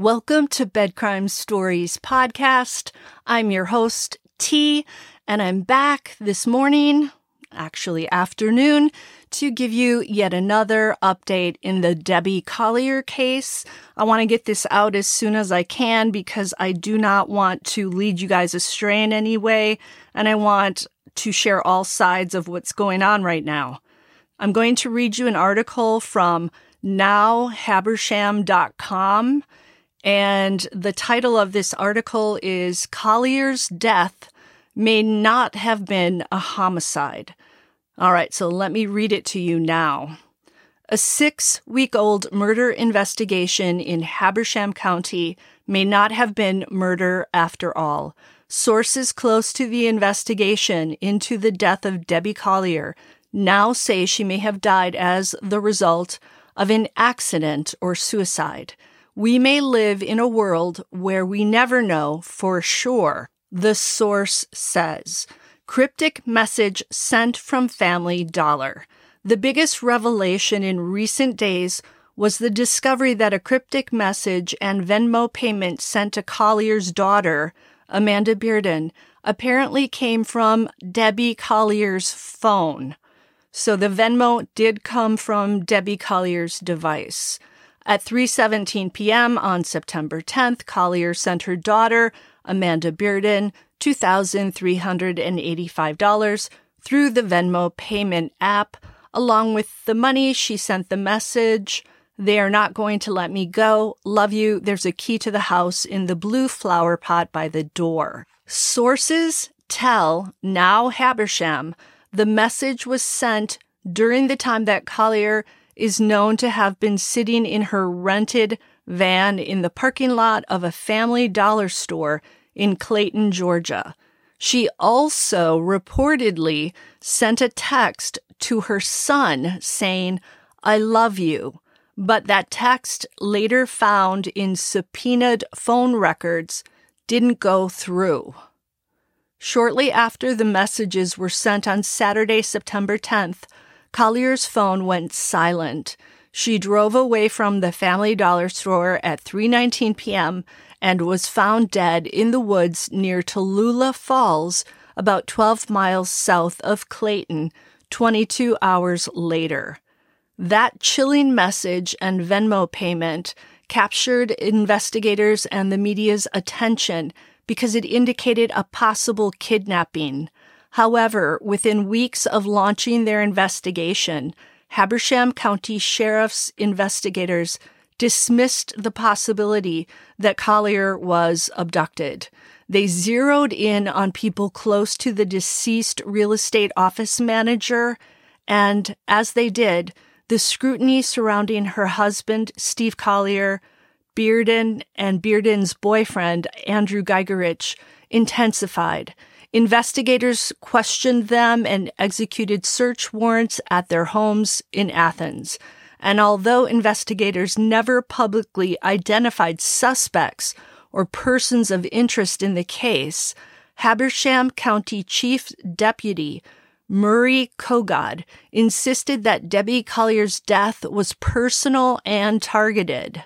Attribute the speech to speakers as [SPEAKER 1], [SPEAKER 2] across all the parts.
[SPEAKER 1] Welcome to Bed Bedcrime Stories podcast. I'm your host, T, and I'm back this morning, actually afternoon, to give you yet another update in the Debbie Collier case. I want to get this out as soon as I can because I do not want to lead you guys astray in any way, and I want to share all sides of what's going on right now. I'm going to read you an article from nowhabersham.com and the title of this article is Collier's Death May Not Have Been a Homicide. All right, so let me read it to you now. A six week old murder investigation in Habersham County may not have been murder after all. Sources close to the investigation into the death of Debbie Collier now say she may have died as the result of an accident or suicide. We may live in a world where we never know for sure, the source says. Cryptic message sent from Family Dollar. The biggest revelation in recent days was the discovery that a cryptic message and Venmo payment sent to Collier's daughter, Amanda Bearden, apparently came from Debbie Collier's phone. So the Venmo did come from Debbie Collier's device. At 3:17 p.m. on September 10th, Collier sent her daughter, Amanda Bearden, $2,385 through the Venmo payment app. Along with the money, she sent the message, they are not going to let me go. Love you. There's a key to the house in the blue flower pot by the door. Sources tell now Habersham the message was sent during the time that Collier is known to have been sitting in her rented van in the parking lot of a family dollar store in Clayton, Georgia. She also reportedly sent a text to her son saying, I love you. But that text, later found in subpoenaed phone records, didn't go through. Shortly after the messages were sent on Saturday, September 10th, Collier's phone went silent. She drove away from the Family Dollar store at 3:19 p.m. and was found dead in the woods near Tallulah Falls, about 12 miles south of Clayton, 22 hours later. That chilling message and Venmo payment captured investigators and the media's attention because it indicated a possible kidnapping. However, within weeks of launching their investigation, Habersham County Sheriff's investigators dismissed the possibility that Collier was abducted. They zeroed in on people close to the deceased real estate office manager, and as they did, the scrutiny surrounding her husband, Steve Collier, Bearden and Bearden's boyfriend, Andrew Geigerich, intensified. Investigators questioned them and executed search warrants at their homes in Athens. And although investigators never publicly identified suspects or persons of interest in the case, Habersham County Chief Deputy Murray Kogod insisted that Debbie Collier's death was personal and targeted.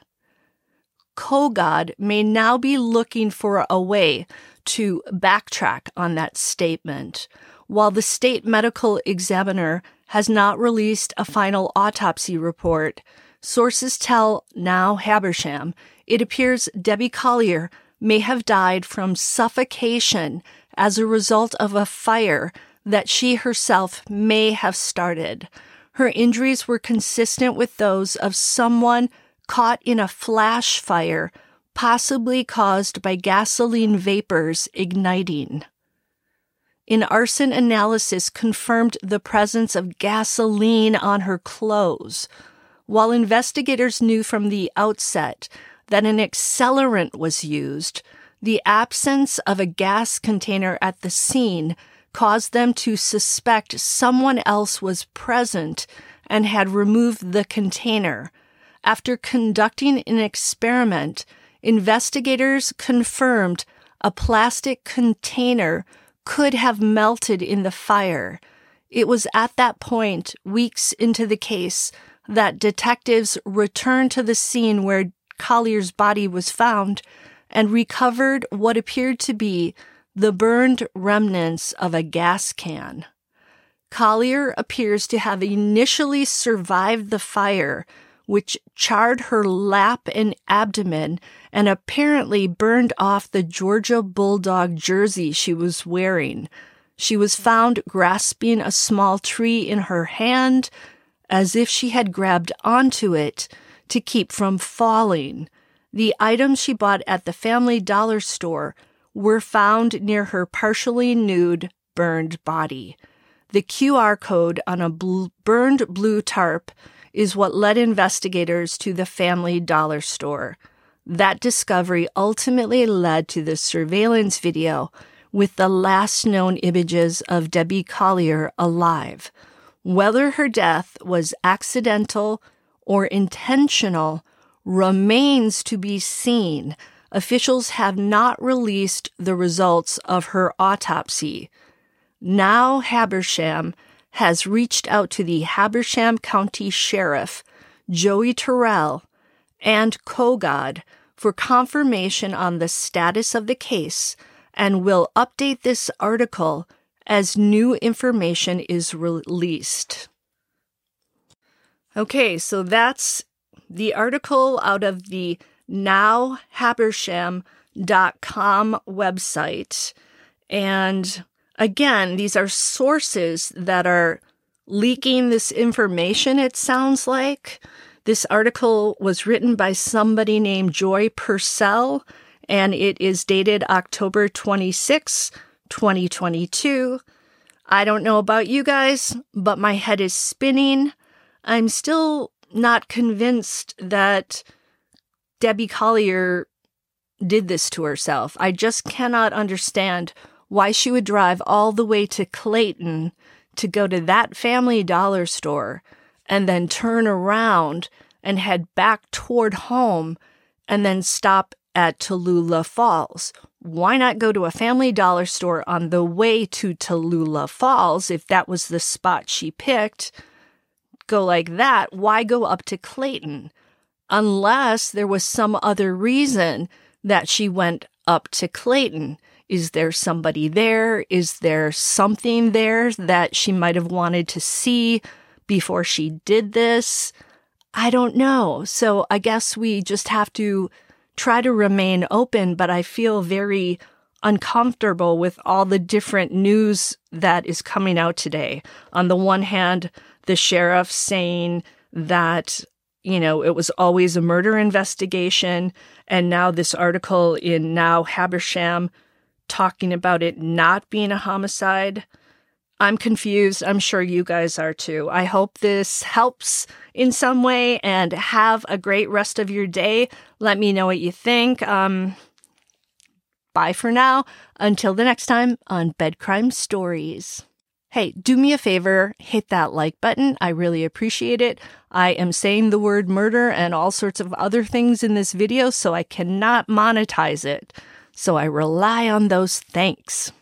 [SPEAKER 1] Kogod may now be looking for a way to backtrack on that statement. While the state medical examiner has not released a final autopsy report, sources tell now Habersham it appears Debbie Collier may have died from suffocation as a result of a fire that she herself may have started. Her injuries were consistent with those of someone caught in a flash fire, possibly caused by gasoline vapors igniting. An arson analysis confirmed the presence of gasoline on her clothes, while investigators knew from the outset that an accelerant was used. The absence of a gas container at the scene caused them to suspect someone else was present and had removed the container. After conducting an experiment, investigators confirmed a plastic container could have melted in the fire. It was at that point, weeks into the case, that detectives returned to the scene where Collier's body was found and recovered what appeared to be the burned remnants of a gas can. Collier appears to have initially survived the fire, which charred her lap and abdomen and apparently burned off the Georgia Bulldog jersey she was wearing. She was found grasping a small tree in her hand as if she had grabbed onto it to keep from falling. The items she bought at the family dollar store were found near her partially nude, burned body. The QR code on a bl- burned blue tarp is what led investigators to the family dollar store. That discovery ultimately led to the surveillance video with the last known images of Debbie Collier alive. Whether her death was accidental or intentional remains to be seen. Officials have not released the results of her autopsy. Now Habersham has reached out to the Habersham County Sheriff, Joey Terrell, and Kogod for confirmation on the status of the case and will update this article as new information is released. Okay, so that's the article out of the nowhabersham.com website. And again, these are sources that are leaking this information, it sounds like. This article was written by somebody named Joy Purcell, and it is dated October 26, 2022. I don't know about you guys, but my head is spinning. I'm still not convinced that Debbie Collier did this to herself. I just cannot understand why she would drive all the way to Clayton to go to that family dollar store and then turn around and head back toward home and then stop at Tallulah Falls why not go to a family dollar store on the way to Tallulah Falls if that was the spot she picked? Go like that. Why go up to Clayton? Unless there was some other reason that she went up to Clayton. Is there somebody there? Is there something there that she might have wanted to see before she did this? I don't know. So I guess we just have to try to remain open, but I feel very uncomfortable with all the different news that is coming out today. On the one hand, the sheriff saying that, you know, it was always a murder investigation. And now this article in Now Habersham talking about it not being a homicide. I'm confused. I'm sure you guys are too. I hope this helps in some way and have a great rest of your day. Let me know what you think. Um, bye for now. Until the next time on Bed Crime Stories. Hey, do me a favor, hit that like button. I really appreciate it. I am saying the word murder and all sorts of other things in this video, so I cannot monetize it. So I rely on those thanks.